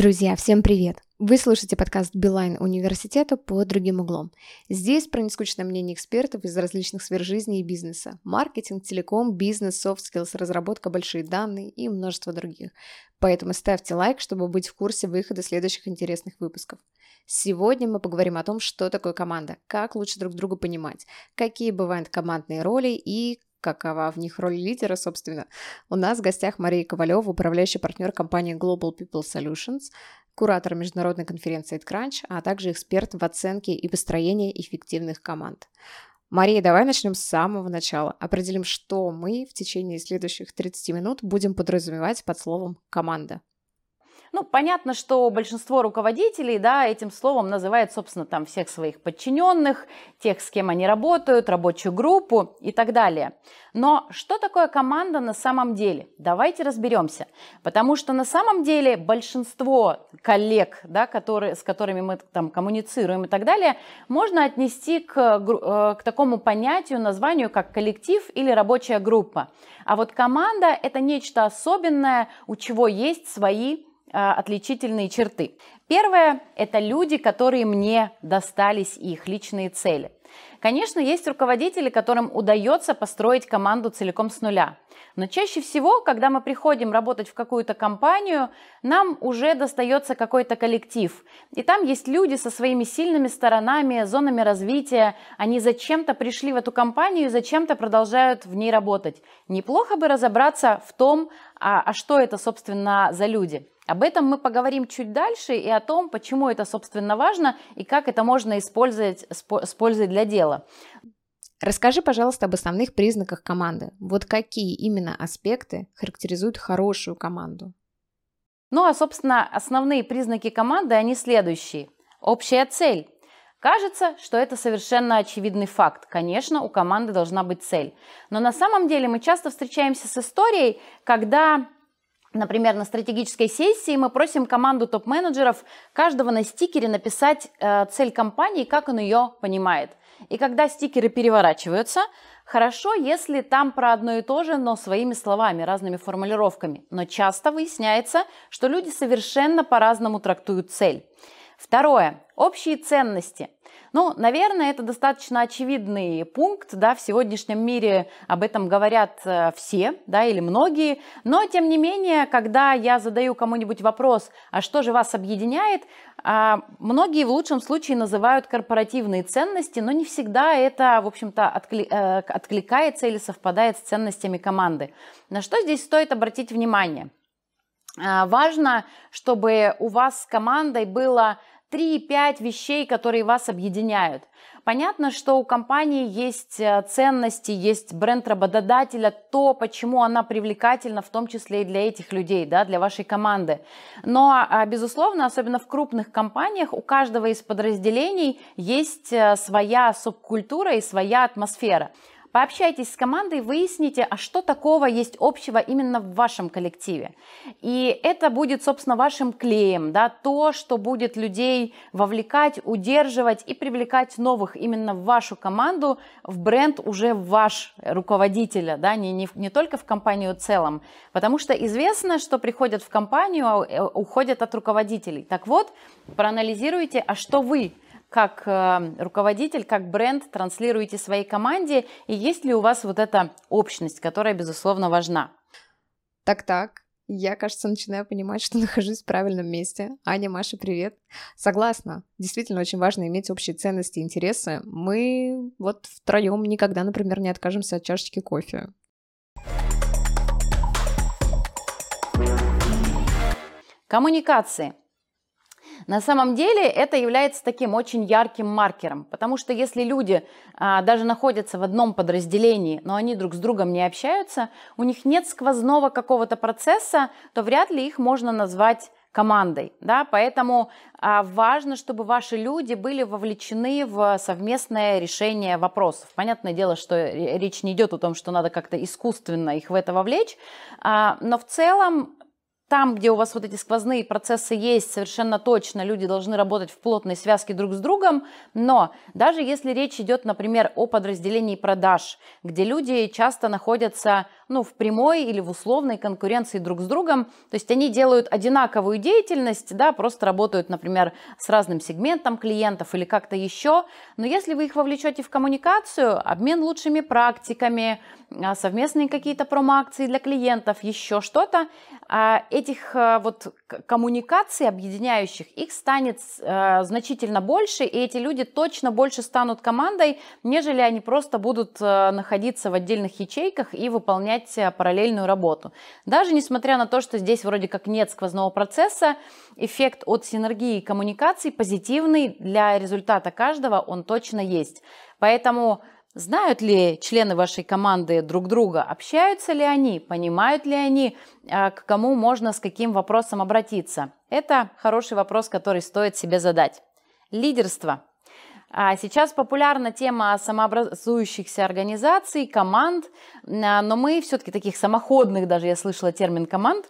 Друзья, всем привет! Вы слушаете подкаст Билайн университета по другим углом. Здесь про нескучное мнение экспертов из различных сфер жизни и бизнеса. Маркетинг, телеком, бизнес, soft skills, разработка, большие данные и множество других. Поэтому ставьте лайк, чтобы быть в курсе выхода следующих интересных выпусков. Сегодня мы поговорим о том, что такое команда, как лучше друг друга понимать, какие бывают командные роли и какова в них роль лидера, собственно. У нас в гостях Мария Ковалева, управляющий партнер компании Global People Solutions, куратор международной конференции TechCrunch, а также эксперт в оценке и построении эффективных команд. Мария, давай начнем с самого начала. Определим, что мы в течение следующих 30 минут будем подразумевать под словом «команда». Ну, понятно, что большинство руководителей, да, этим словом называют, собственно, там всех своих подчиненных, тех, с кем они работают, рабочую группу и так далее. Но что такое команда на самом деле? Давайте разберемся. Потому что на самом деле большинство коллег, да, которые, с которыми мы там коммуницируем и так далее, можно отнести к, э, к такому понятию, названию, как коллектив или рабочая группа. А вот команда – это нечто особенное, у чего есть свои отличительные черты. Первое – это люди, которые мне достались их личные цели. Конечно, есть руководители, которым удается построить команду целиком с нуля. Но чаще всего, когда мы приходим работать в какую-то компанию, нам уже достается какой-то коллектив. И там есть люди со своими сильными сторонами, зонами развития. Они зачем-то пришли в эту компанию и зачем-то продолжают в ней работать. Неплохо бы разобраться в том, а, а что это, собственно, за люди. Об этом мы поговорим чуть дальше и о том, почему это, собственно, важно и как это можно использовать, использовать для дела. Расскажи, пожалуйста, об основных признаках команды. Вот какие именно аспекты характеризуют хорошую команду? Ну, а, собственно, основные признаки команды, они следующие. Общая цель. Кажется, что это совершенно очевидный факт. Конечно, у команды должна быть цель. Но на самом деле мы часто встречаемся с историей, когда Например, на стратегической сессии мы просим команду топ-менеджеров каждого на стикере написать э, цель компании, как он ее понимает. И когда стикеры переворачиваются, хорошо, если там про одно и то же, но своими словами, разными формулировками. Но часто выясняется, что люди совершенно по-разному трактуют цель. Второе. Общие ценности. Ну, наверное, это достаточно очевидный пункт, да, в сегодняшнем мире об этом говорят э, все, да, или многие, но, тем не менее, когда я задаю кому-нибудь вопрос, а что же вас объединяет, а, многие в лучшем случае называют корпоративные ценности, но не всегда это, в общем-то, э, откликается или совпадает с ценностями команды. На что здесь стоит обратить внимание? А, важно, чтобы у вас с командой было 3-5 вещей, которые вас объединяют. Понятно, что у компании есть э, ценности, есть бренд работодателя, то, почему она привлекательна, в том числе и для этих людей, да, для вашей команды. Но, а, безусловно, особенно в крупных компаниях, у каждого из подразделений есть э, своя субкультура и своя атмосфера. Пообщайтесь с командой, выясните, а что такого есть общего именно в вашем коллективе. И это будет, собственно, вашим клеем, да, то, что будет людей вовлекать, удерживать и привлекать новых именно в вашу команду, в бренд уже ваш руководителя, да, не, не, не только в компанию в целом. Потому что известно, что приходят в компанию, а э, уходят от руководителей. Так вот, проанализируйте, а что вы как э, руководитель, как бренд транслируете своей команде, и есть ли у вас вот эта общность, которая, безусловно, важна? Так-так, я, кажется, начинаю понимать, что нахожусь в правильном месте. Аня, Маша, привет. Согласна. Действительно, очень важно иметь общие ценности и интересы. Мы вот втроем никогда, например, не откажемся от чашечки кофе. Коммуникации. На самом деле это является таким очень ярким маркером, потому что если люди а, даже находятся в одном подразделении, но они друг с другом не общаются, у них нет сквозного какого-то процесса, то вряд ли их можно назвать командой, да, поэтому а, важно, чтобы ваши люди были вовлечены в совместное решение вопросов. Понятное дело, что речь не идет о том, что надо как-то искусственно их в это вовлечь, а, но в целом там, где у вас вот эти сквозные процессы есть, совершенно точно люди должны работать в плотной связке друг с другом, но даже если речь идет, например, о подразделении продаж, где люди часто находятся ну, в прямой или в условной конкуренции друг с другом. То есть они делают одинаковую деятельность, да, просто работают, например, с разным сегментом клиентов или как-то еще. Но если вы их вовлечете в коммуникацию, обмен лучшими практиками, а, совместные какие-то промо-акции для клиентов, еще что-то, а, этих а, вот коммуникаций объединяющих, их станет значительно больше, и эти люди точно больше станут командой, нежели они просто будут находиться в отдельных ячейках и выполнять параллельную работу. Даже несмотря на то, что здесь вроде как нет сквозного процесса, эффект от синергии и коммуникаций позитивный для результата каждого, он точно есть. Поэтому Знают ли члены вашей команды друг друга? Общаются ли они? Понимают ли они, а, к кому можно с каким вопросом обратиться? Это хороший вопрос, который стоит себе задать. Лидерство. А сейчас популярна тема самообразующихся организаций, команд, а, но мы все-таки таких самоходных, даже я слышала термин команд,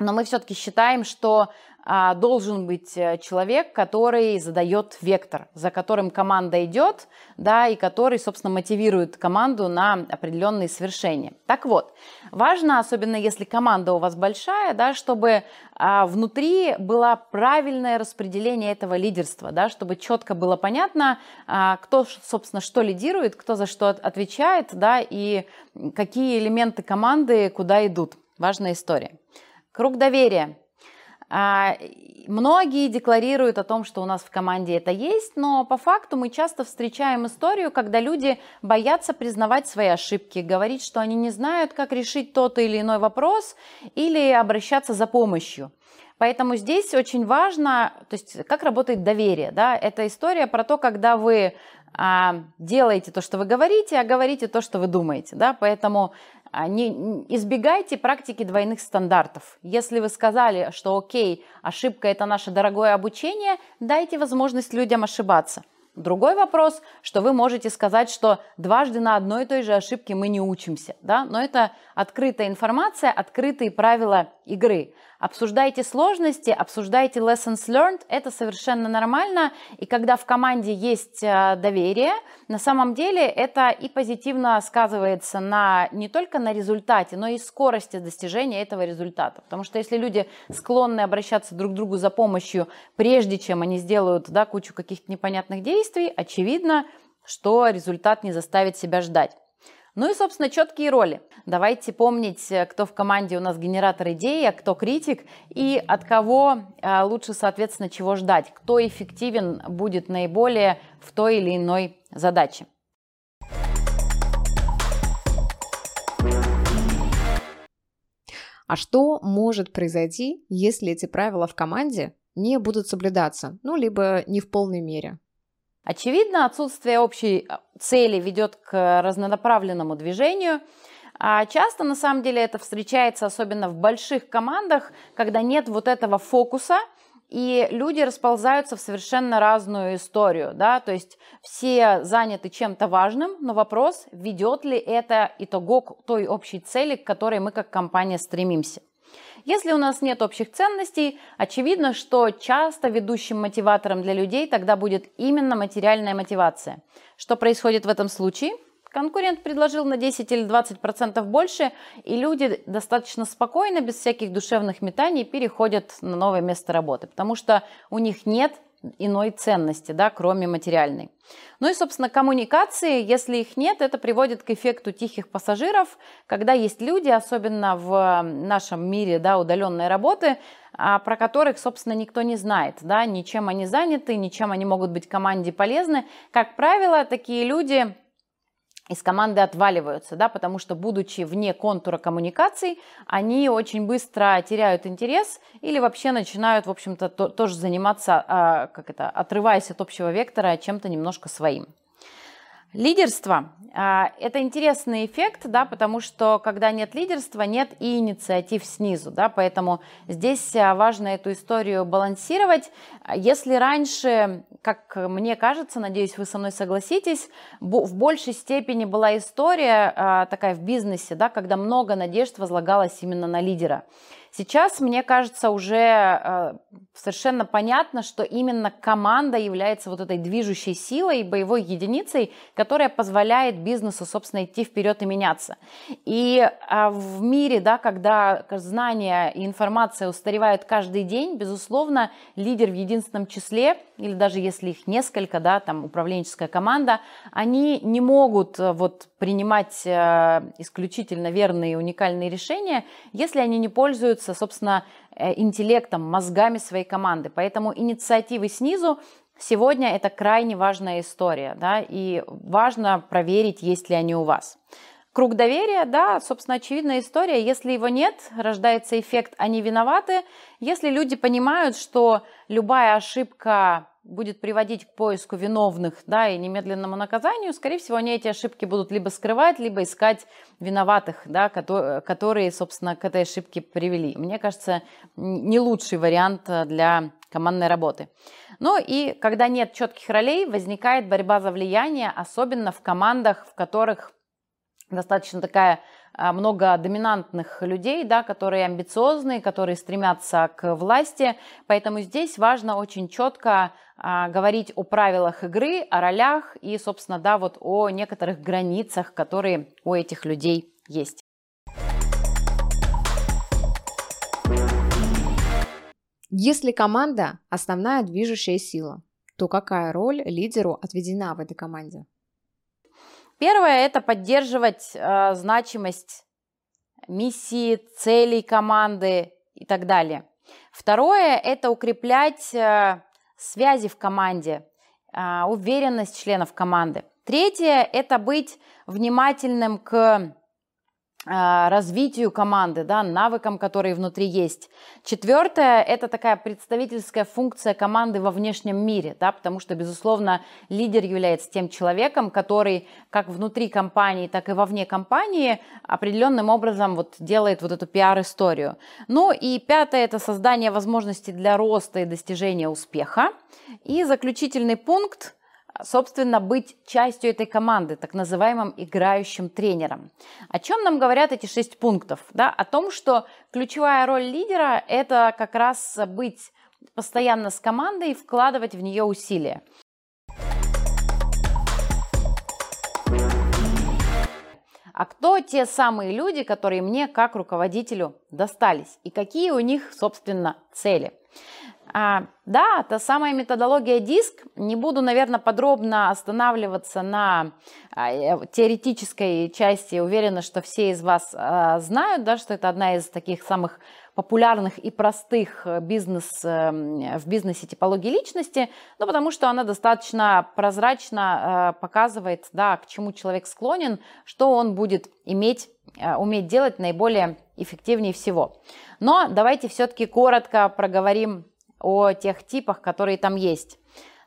но мы все-таки считаем, что а, должен быть э, человек, который задает вектор, за которым команда идет, да, и который, собственно, мотивирует команду на определенные свершения. Так вот, важно, особенно если команда у вас большая, да, чтобы а, внутри было правильное распределение этого лидерства, да, чтобы четко было понятно, а, кто, собственно, что лидирует, кто за что отвечает, да, и какие элементы команды куда идут. Важная история. Круг доверия. А, многие декларируют о том, что у нас в команде это есть, но по факту мы часто встречаем историю, когда люди боятся признавать свои ошибки, говорить, что они не знают, как решить тот или иной вопрос или обращаться за помощью. Поэтому здесь очень важно, то есть как работает доверие. Да? Это история про то, когда вы а, делаете то, что вы говорите, а говорите то, что вы думаете. Да? Поэтому не, избегайте практики двойных стандартов. Если вы сказали, что окей, ошибка это наше дорогое обучение, дайте возможность людям ошибаться. Другой вопрос, что вы можете сказать, что дважды на одной и той же ошибке мы не учимся, да? но это открытая информация, открытые правила игры. Обсуждайте сложности, обсуждайте lessons learned, это совершенно нормально. И когда в команде есть э, доверие, на самом деле это и позитивно сказывается на, не только на результате, но и скорости достижения этого результата. Потому что если люди склонны обращаться друг к другу за помощью, прежде чем они сделают да, кучу каких-то непонятных действий, очевидно, что результат не заставит себя ждать. Ну и, собственно, четкие роли. Давайте помнить, э, кто в команде у нас генератор идеи, а кто критик, и от кого э, лучше, соответственно, чего ждать, кто эффективен будет наиболее в той или иной задаче. А что может произойти, если эти правила в команде не будут соблюдаться, ну, либо не в полной мере? Очевидно, отсутствие общей а, цели ведет к разнонаправленному движению. А часто, на самом деле, это встречается особенно в больших командах, когда нет вот этого фокуса, и люди расползаются в совершенно разную историю, да, то есть все заняты чем-то важным, но вопрос, ведет ли это итого к той общей цели, к которой мы как компания стремимся. Если у нас нет общих ценностей, очевидно, что часто ведущим мотиватором для людей тогда будет именно материальная мотивация. Что происходит в этом случае? Конкурент предложил на 10 или 20 процентов больше, и люди достаточно спокойно, без всяких душевных метаний, переходят на новое место работы, потому что у них нет иной ценности, да, кроме материальной. Ну и, собственно, коммуникации, если их нет, это приводит к эффекту тихих пассажиров, когда есть люди, особенно в нашем мире да, удаленной работы, а, про которых, собственно, никто не знает, да, ничем они заняты, ничем они могут быть команде полезны. Как правило, такие люди из команды отваливаются, да, потому что, будучи вне контура коммуникаций, они очень быстро теряют интерес или вообще начинают, в общем-то, то, тоже заниматься, а, как это, отрываясь от общего вектора чем-то немножко своим. Лидерство а, – это интересный эффект, да, потому что когда нет лидерства, нет и инициатив снизу, да, поэтому здесь а, важно эту историю балансировать. Если раньше, как мне кажется, надеюсь, вы со мной согласитесь, в большей степени была история а, такая в бизнесе, да, когда много надежд возлагалось именно на лидера. Сейчас, мне кажется, уже э, совершенно понятно, что именно команда является вот этой движущей силой, боевой единицей, которая позволяет бизнесу, собственно, идти вперед и меняться. И а, в мире, да, когда знания и информация устаревают каждый день, безусловно, лидер в единственном числе, или даже если их несколько, да, там управленческая команда, они не могут э, вот принимать э, исключительно верные уникальные решения, если они не пользуются, собственно, э, интеллектом, мозгами своей команды. Поэтому инициативы снизу сегодня это крайне важная история, да, и важно проверить, есть ли они у вас. Круг доверия, да, собственно, очевидная история. Если его нет, рождается эффект «они виноваты». Если люди понимают, что любая ошибка будет приводить к поиску виновных да, и немедленному наказанию, скорее всего, они эти ошибки будут либо скрывать, либо искать виноватых, да, которые, собственно, к этой ошибке привели. Мне кажется, не лучший вариант э, для командной работы. Ну и когда нет четких ролей, возникает борьба за влияние, особенно в командах, в которых достаточно такая много доминантных людей, да, которые амбициозные, которые стремятся к власти. Поэтому здесь важно очень четко а, говорить о правилах игры, о ролях и, собственно, да, вот о некоторых границах, которые у этих людей есть. Если команда – основная движущая сила, то какая роль лидеру отведена в этой команде? Первое – это поддерживать э, значимость миссии, целей команды и так далее. Второе – это укреплять э, связи в команде, э, уверенность членов команды. Третье – это быть внимательным к развитию команды, да, навыкам, которые внутри есть. Четвертое – это такая представительская функция команды во внешнем мире, да, потому что, безусловно, лидер является тем человеком, который как внутри компании, так и вовне компании определенным образом вот делает вот эту пиар-историю. Ну и пятое – это создание возможностей для роста и достижения успеха. И заключительный пункт – собственно, быть частью этой команды, так называемым играющим тренером. О чем нам говорят эти шесть пунктов? Да? О том, что ключевая роль лидера – это как раз быть постоянно с командой и вкладывать в нее усилия. А кто те самые люди, которые мне как руководителю достались? И какие у них, собственно, цели? А, да, та самая методология диск. Не буду, наверное, подробно останавливаться на а, э, теоретической части. Уверена, что все из вас а, знают, да, что это одна из таких самых популярных и простых э, бизнес, эм, в бизнесе типологии личности, ну, потому что она достаточно прозрачно э, показывает, да, к чему человек склонен, что он будет иметь, уметь делать наиболее эффективнее всего. Но давайте все-таки коротко проговорим о тех типах, которые там есть.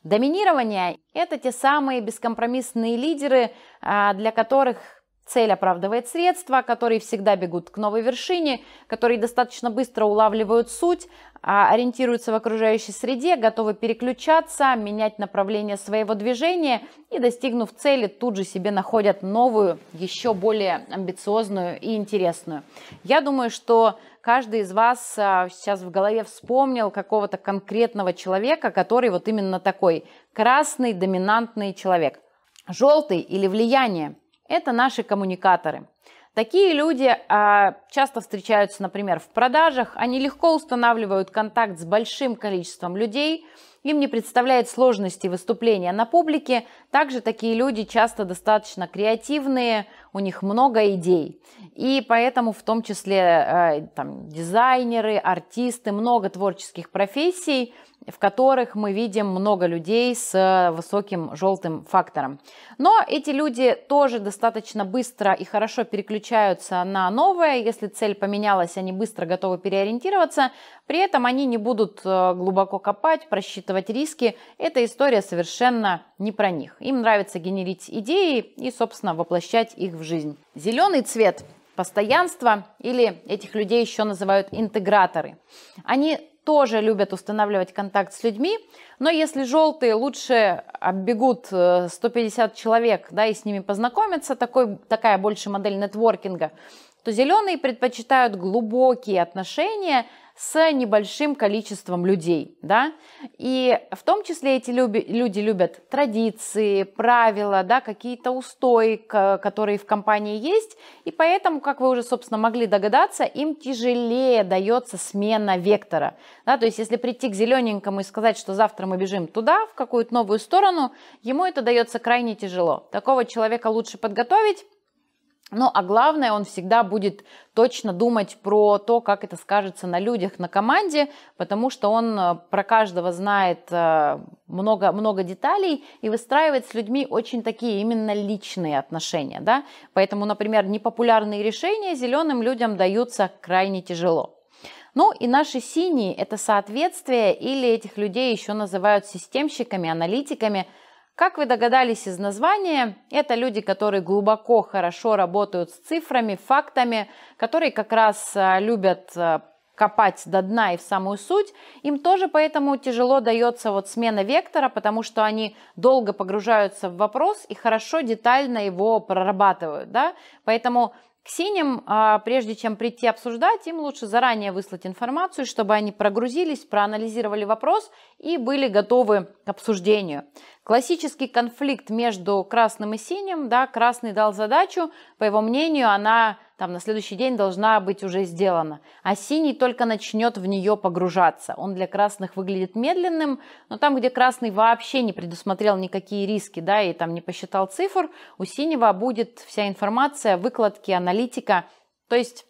Доминирование – это те самые бескомпромиссные лидеры, а, для которых цель оправдывает средства, которые всегда бегут к новой вершине, которые достаточно быстро улавливают суть, а, ориентируются в окружающей среде, готовы переключаться, менять направление своего движения и, достигнув цели, тут же себе находят новую, еще более амбициозную и интересную. Я думаю, что каждый из вас а, сейчас в голове вспомнил какого-то конкретного человека, который вот именно такой красный доминантный человек. Желтый или влияние – это наши коммуникаторы. Такие люди а, часто встречаются, например, в продажах. Они легко устанавливают контакт с большим количеством людей – им не представляет сложности выступления на публике. Также такие люди часто достаточно креативные, у них много идей. И поэтому в том числе э, там, дизайнеры, артисты, много творческих профессий – в которых мы видим много людей с э, высоким желтым фактором. Но эти люди тоже достаточно быстро и хорошо переключаются на новое. Если цель поменялась, они быстро готовы переориентироваться. При этом они не будут э, глубоко копать, просчитывать риски. Эта история совершенно не про них. Им нравится генерить идеи и, собственно, воплощать их в жизнь. Зеленый цвет постоянство или этих людей еще называют интеграторы. Они тоже любят устанавливать контакт с людьми, но если желтые лучше оббегут 150 э, человек, да, и с ними познакомиться, такой, такая больше модель нетворкинга, то зеленые предпочитают глубокие отношения с небольшим количеством людей, да, и в том числе эти люди любят традиции, правила, да, какие-то устои, которые в компании есть, и поэтому, как вы уже, собственно, могли догадаться, им тяжелее дается смена вектора, да, то есть если прийти к зелененькому и сказать, что завтра мы бежим туда, в какую-то новую сторону, ему это дается крайне тяжело. Такого человека лучше подготовить, ну, а главное, он всегда будет точно думать про то, как это скажется на людях, на команде, потому что он э, про каждого знает э, много, много деталей и выстраивает с людьми очень такие именно личные отношения. Да? Поэтому, например, непопулярные решения зеленым людям даются крайне тяжело. Ну и наши синие – это соответствие или этих людей еще называют системщиками, аналитиками – как вы догадались из названия, это люди, которые глубоко хорошо работают с цифрами, фактами, которые как раз а, любят а, копать до дна и в самую суть, им тоже поэтому тяжело дается вот смена вектора, потому что они долго погружаются в вопрос и хорошо детально его прорабатывают, да, поэтому к синим, а, прежде чем прийти обсуждать, им лучше заранее выслать информацию, чтобы они прогрузились, проанализировали вопрос и были готовы к обсуждению. Классический конфликт между красным и синим, да, красный дал задачу, по его мнению, она там на следующий день должна быть уже сделана, а синий только начнет в нее погружаться. Он для красных выглядит медленным, но там, где красный вообще не предусмотрел никакие риски, да, и там не посчитал цифр, у синего будет вся информация, выкладки, аналитика, то есть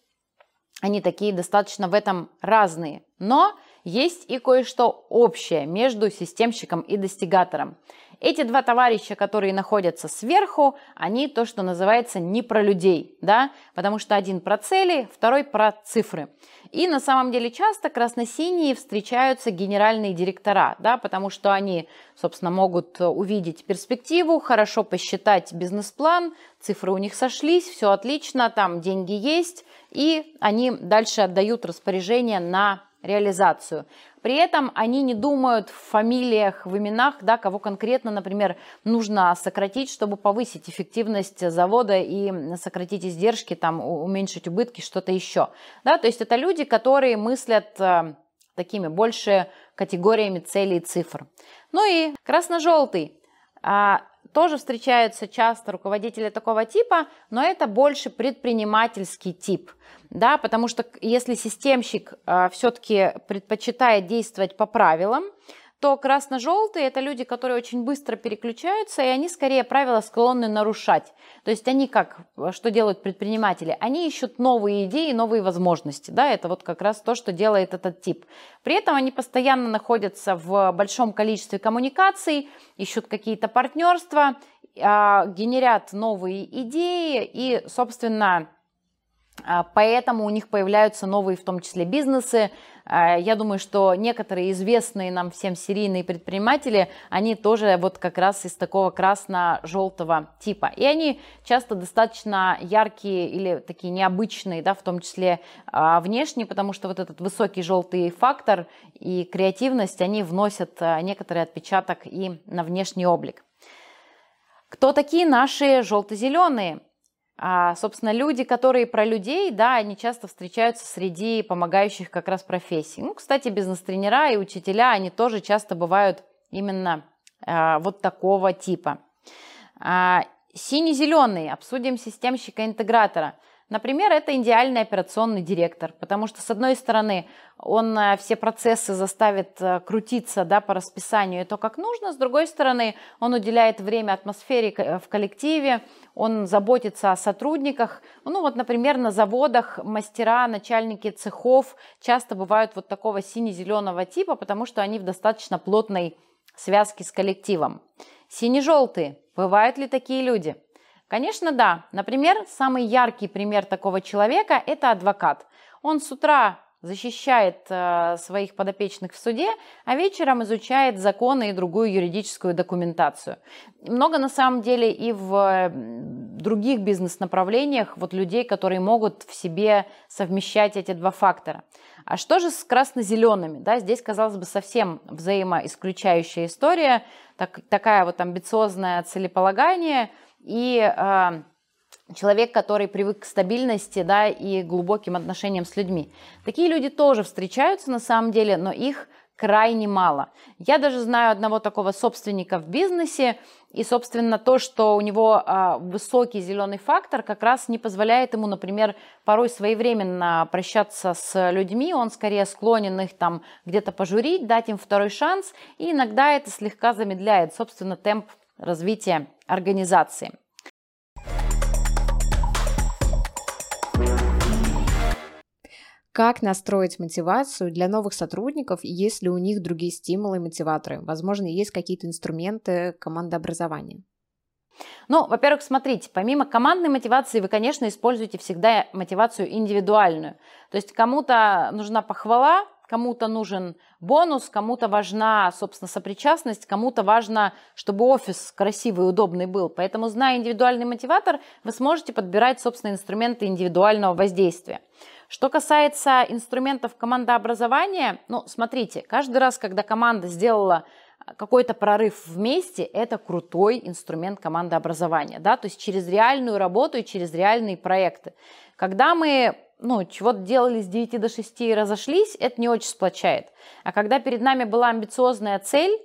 они такие достаточно в этом разные. Но есть и кое-что общее между системщиком и достигатором. Эти два товарища, которые находятся сверху, они то, что называется не про людей, да, потому что один про цели, второй про цифры. И на самом деле часто красно-синие встречаются генеральные директора, да, потому что они, собственно, могут увидеть перспективу, хорошо посчитать бизнес-план, цифры у них сошлись, все отлично, там деньги есть, и они дальше отдают распоряжение на реализацию. При этом они не думают в фамилиях, в именах, да, кого конкретно, например, нужно сократить, чтобы повысить эффективность завода и сократить издержки, там, уменьшить убытки, что-то еще. Да, то есть это люди, которые мыслят э, такими больше категориями целей и цифр. Ну и красно-желтый. А, тоже встречаются часто руководители такого типа, но это больше предпринимательский тип, да, потому что если системщик э, все-таки предпочитает действовать по правилам, то красно-желтые – это люди, которые очень быстро переключаются, и они скорее правила склонны нарушать. То есть они как, что делают предприниматели? Они ищут новые идеи, новые возможности. Да? Это вот как раз то, что делает этот тип. При этом они постоянно находятся в большом количестве коммуникаций, ищут какие-то партнерства, а, генерят новые идеи и, собственно, Поэтому у них появляются новые, в том числе, бизнесы. А, я думаю, что некоторые известные нам всем серийные предприниматели, они тоже вот как раз из такого красно-желтого типа. И они часто достаточно яркие или такие необычные, да, в том числе а, внешне, потому что вот этот высокий желтый фактор и креативность, они вносят некоторый отпечаток и на внешний облик. Кто такие наши желто-зеленые? А, собственно, люди, которые про людей, да, они часто встречаются среди помогающих как раз профессий. Ну, кстати, бизнес-тренера и учителя, они тоже часто бывают именно а, вот такого типа. А, Синий-зеленый, обсудим системщика-интегратора – Например, это идеальный операционный директор, потому что, с одной стороны, он э, все процессы заставит э, крутиться да, по расписанию и то, как нужно, с другой стороны, он уделяет время атмосфере э, в коллективе, он заботится о сотрудниках. Ну вот, например, на заводах мастера, начальники цехов часто бывают вот такого сине-зеленого типа, потому что они в достаточно плотной связке с коллективом. Сине-желтые. Бывают ли такие люди? Конечно, да. Например, самый яркий пример такого человека – это адвокат. Он с утра защищает э, своих подопечных в суде, а вечером изучает законы и другую юридическую документацию. Много на самом деле и в других бизнес-направлениях вот людей, которые могут в себе совмещать эти два фактора. А что же с красно-зелеными? Да, здесь, казалось бы, совсем взаимоисключающая история, так, такая вот амбициозное целеполагание – и э, человек, который привык к стабильности, да, и глубоким отношениям с людьми. Такие люди тоже встречаются на самом деле, но их крайне мало. Я даже знаю одного такого собственника в бизнесе, и, собственно, то, что у него а, высокий зеленый фактор, как раз не позволяет ему, например, порой своевременно прощаться с людьми, он скорее склонен их там где-то пожурить, дать им второй шанс, и иногда это слегка замедляет, собственно, темп развития организации. Как настроить мотивацию для новых сотрудников, если у них другие стимулы и мотиваторы? Возможно, есть какие-то инструменты командообразования? Ну, во-первых, смотрите, помимо командной мотивации вы, конечно, используете всегда мотивацию индивидуальную. То есть кому-то нужна похвала, кому-то нужен бонус, кому-то важна, собственно, сопричастность, кому-то важно, чтобы офис красивый и удобный был. Поэтому, зная индивидуальный мотиватор, вы сможете подбирать, собственно, инструменты индивидуального воздействия. Что касается инструментов командообразования, ну, смотрите, каждый раз, когда команда сделала э, какой-то прорыв вместе, это крутой инструмент командообразования, да, то есть через реальную работу и через реальные проекты. Когда мы ну, чего-то делали с 9 до 6 и разошлись, это не очень сплочает. А когда перед нами была амбициозная цель,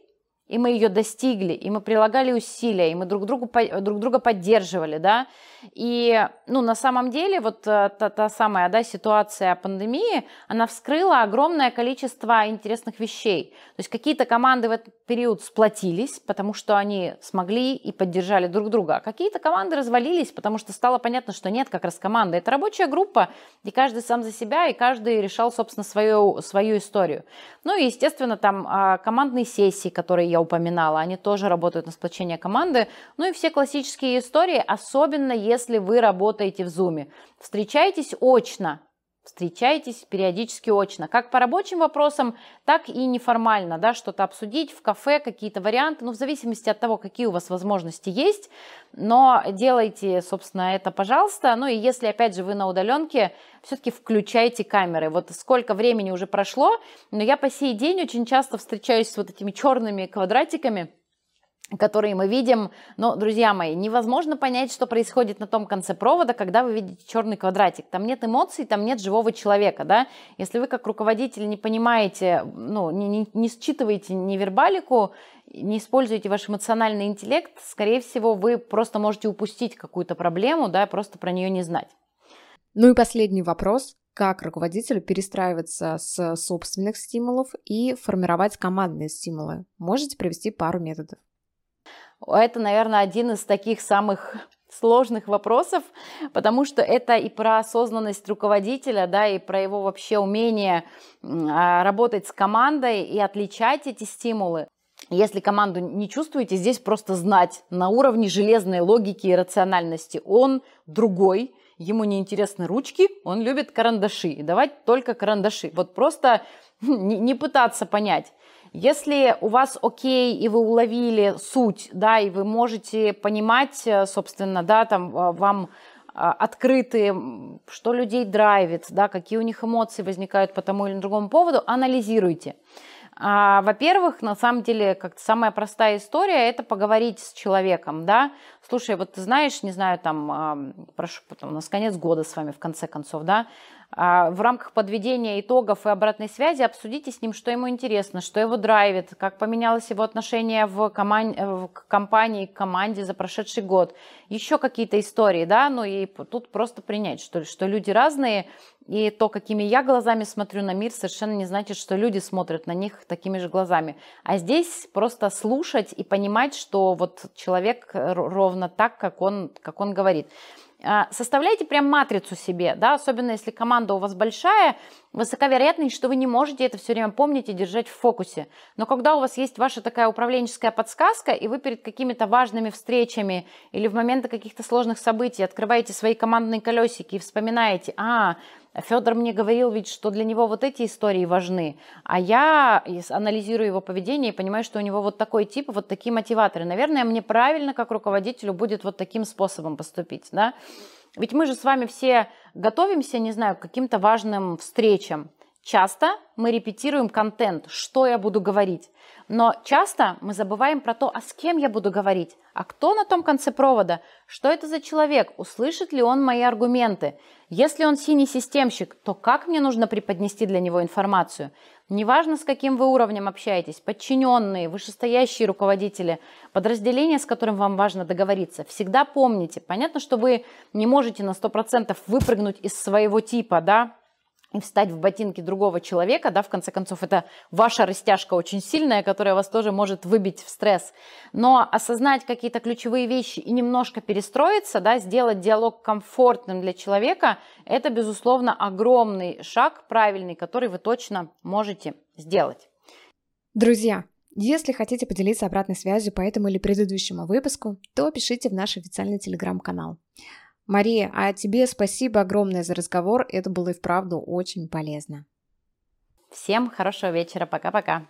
и мы ее достигли, и мы прилагали усилия, и мы друг, другу, друг друга поддерживали, да, и, ну, на самом деле, вот э, та, та самая, да, ситуация пандемии, она вскрыла огромное количество интересных вещей. То есть какие-то команды в этот период сплотились, потому что они смогли и поддержали друг друга, а какие-то команды развалились, потому что стало понятно, что нет как раз команды. Это рабочая группа, и каждый сам за себя, и каждый решал, собственно, свою, свою историю. Ну и, естественно, там а, командные сессии, которые я упоминала, они тоже работают на сплочение команды. Ну и все классические истории, особенно если вы работаете в Zoom. Встречайтесь очно, встречайтесь периодически очно, как по рабочим вопросам, так и неформально, да, что-то обсудить в кафе, какие-то варианты, ну, в зависимости от того, какие у вас возможности есть, но делайте, собственно, это, пожалуйста, ну, и если, опять же, вы на удаленке, все-таки включайте камеры, вот сколько времени уже прошло, но я по сей день очень часто встречаюсь с вот этими черными квадратиками, которые мы видим. Но, друзья мои, невозможно понять, что происходит на том конце провода, когда вы видите черный квадратик. Там нет эмоций, там нет живого человека, да. Если вы как руководитель не понимаете, ну, не, не, не считываете невербалику, не используете ваш эмоциональный интеллект, скорее всего, вы просто можете упустить какую-то проблему, да, просто про нее не знать. Ну и последний вопрос. Как руководителю перестраиваться с собственных стимулов и формировать командные стимулы? Можете привести пару методов? Это, наверное, один из таких самых сложных вопросов, потому что это и про осознанность руководителя, да, и про его вообще умение а, работать с командой и отличать эти стимулы. Если команду не чувствуете, здесь просто знать на уровне железной логики и рациональности. Он другой, ему не интересны ручки, он любит карандаши. И давать только карандаши. Вот просто не пытаться понять. Если у вас окей, и вы уловили суть, да, и вы можете понимать, э, собственно, да, там э, вам э, открыты, что людей драйвит, да, какие у них эмоции возникают по тому или другому поводу, анализируйте. А, во-первых, на самом деле, как самая простая история, это поговорить с человеком, да. Слушай, вот ты знаешь, не знаю, там, прошу, потом, у нас конец года с вами в конце концов, да, в рамках подведения итогов и обратной связи обсудите с ним, что ему интересно, что его драйвит, как поменялось его отношение в, коман... в компании, к команде за прошедший год. Еще какие-то истории, да, ну и тут просто принять, что, что люди разные, и то, какими я глазами смотрю на мир, совершенно не значит, что люди смотрят на них такими же глазами. А здесь просто слушать и понимать, что вот человек ровно так, как он, как он говорит. А, составляйте прям матрицу себе, да, особенно если команда у вас большая, высока вероятность, что вы не можете это все время помнить и держать в фокусе. Но когда у вас есть ваша такая управленческая подсказка, и вы перед какими-то важными встречами или в моменты каких-то сложных событий открываете свои командные колесики и вспоминаете, а, Федор мне говорил ведь, что для него вот эти истории важны, а я анализирую его поведение и понимаю, что у него вот такой тип, вот такие мотиваторы. Наверное, мне правильно как руководителю будет вот таким способом поступить, да? Ведь мы же с вами все готовимся, не знаю, к каким-то важным встречам. Часто мы репетируем контент, что я буду говорить, но часто мы забываем про то, а с кем я буду говорить, а кто на том конце провода, что это за человек, услышит ли он мои аргументы. Если он синий системщик, то как мне нужно преподнести для него информацию? Неважно, с каким вы уровнем общаетесь, подчиненные, вышестоящие руководители, подразделения, с которым вам важно договориться, всегда помните, понятно, что вы не можете на 100% выпрыгнуть из своего типа, да, и встать в ботинки другого человека, да, в конце концов, это ваша растяжка очень сильная, которая вас тоже может выбить в стресс. Но осознать какие-то ключевые вещи и немножко перестроиться, да, сделать диалог комфортным для человека, это, безусловно, огромный шаг правильный, который вы точно можете сделать. Друзья, если хотите поделиться обратной связью по этому или предыдущему выпуску, то пишите в наш официальный телеграм-канал. Мария, а тебе спасибо огромное за разговор. Это было и вправду очень полезно. Всем хорошего вечера. Пока-пока.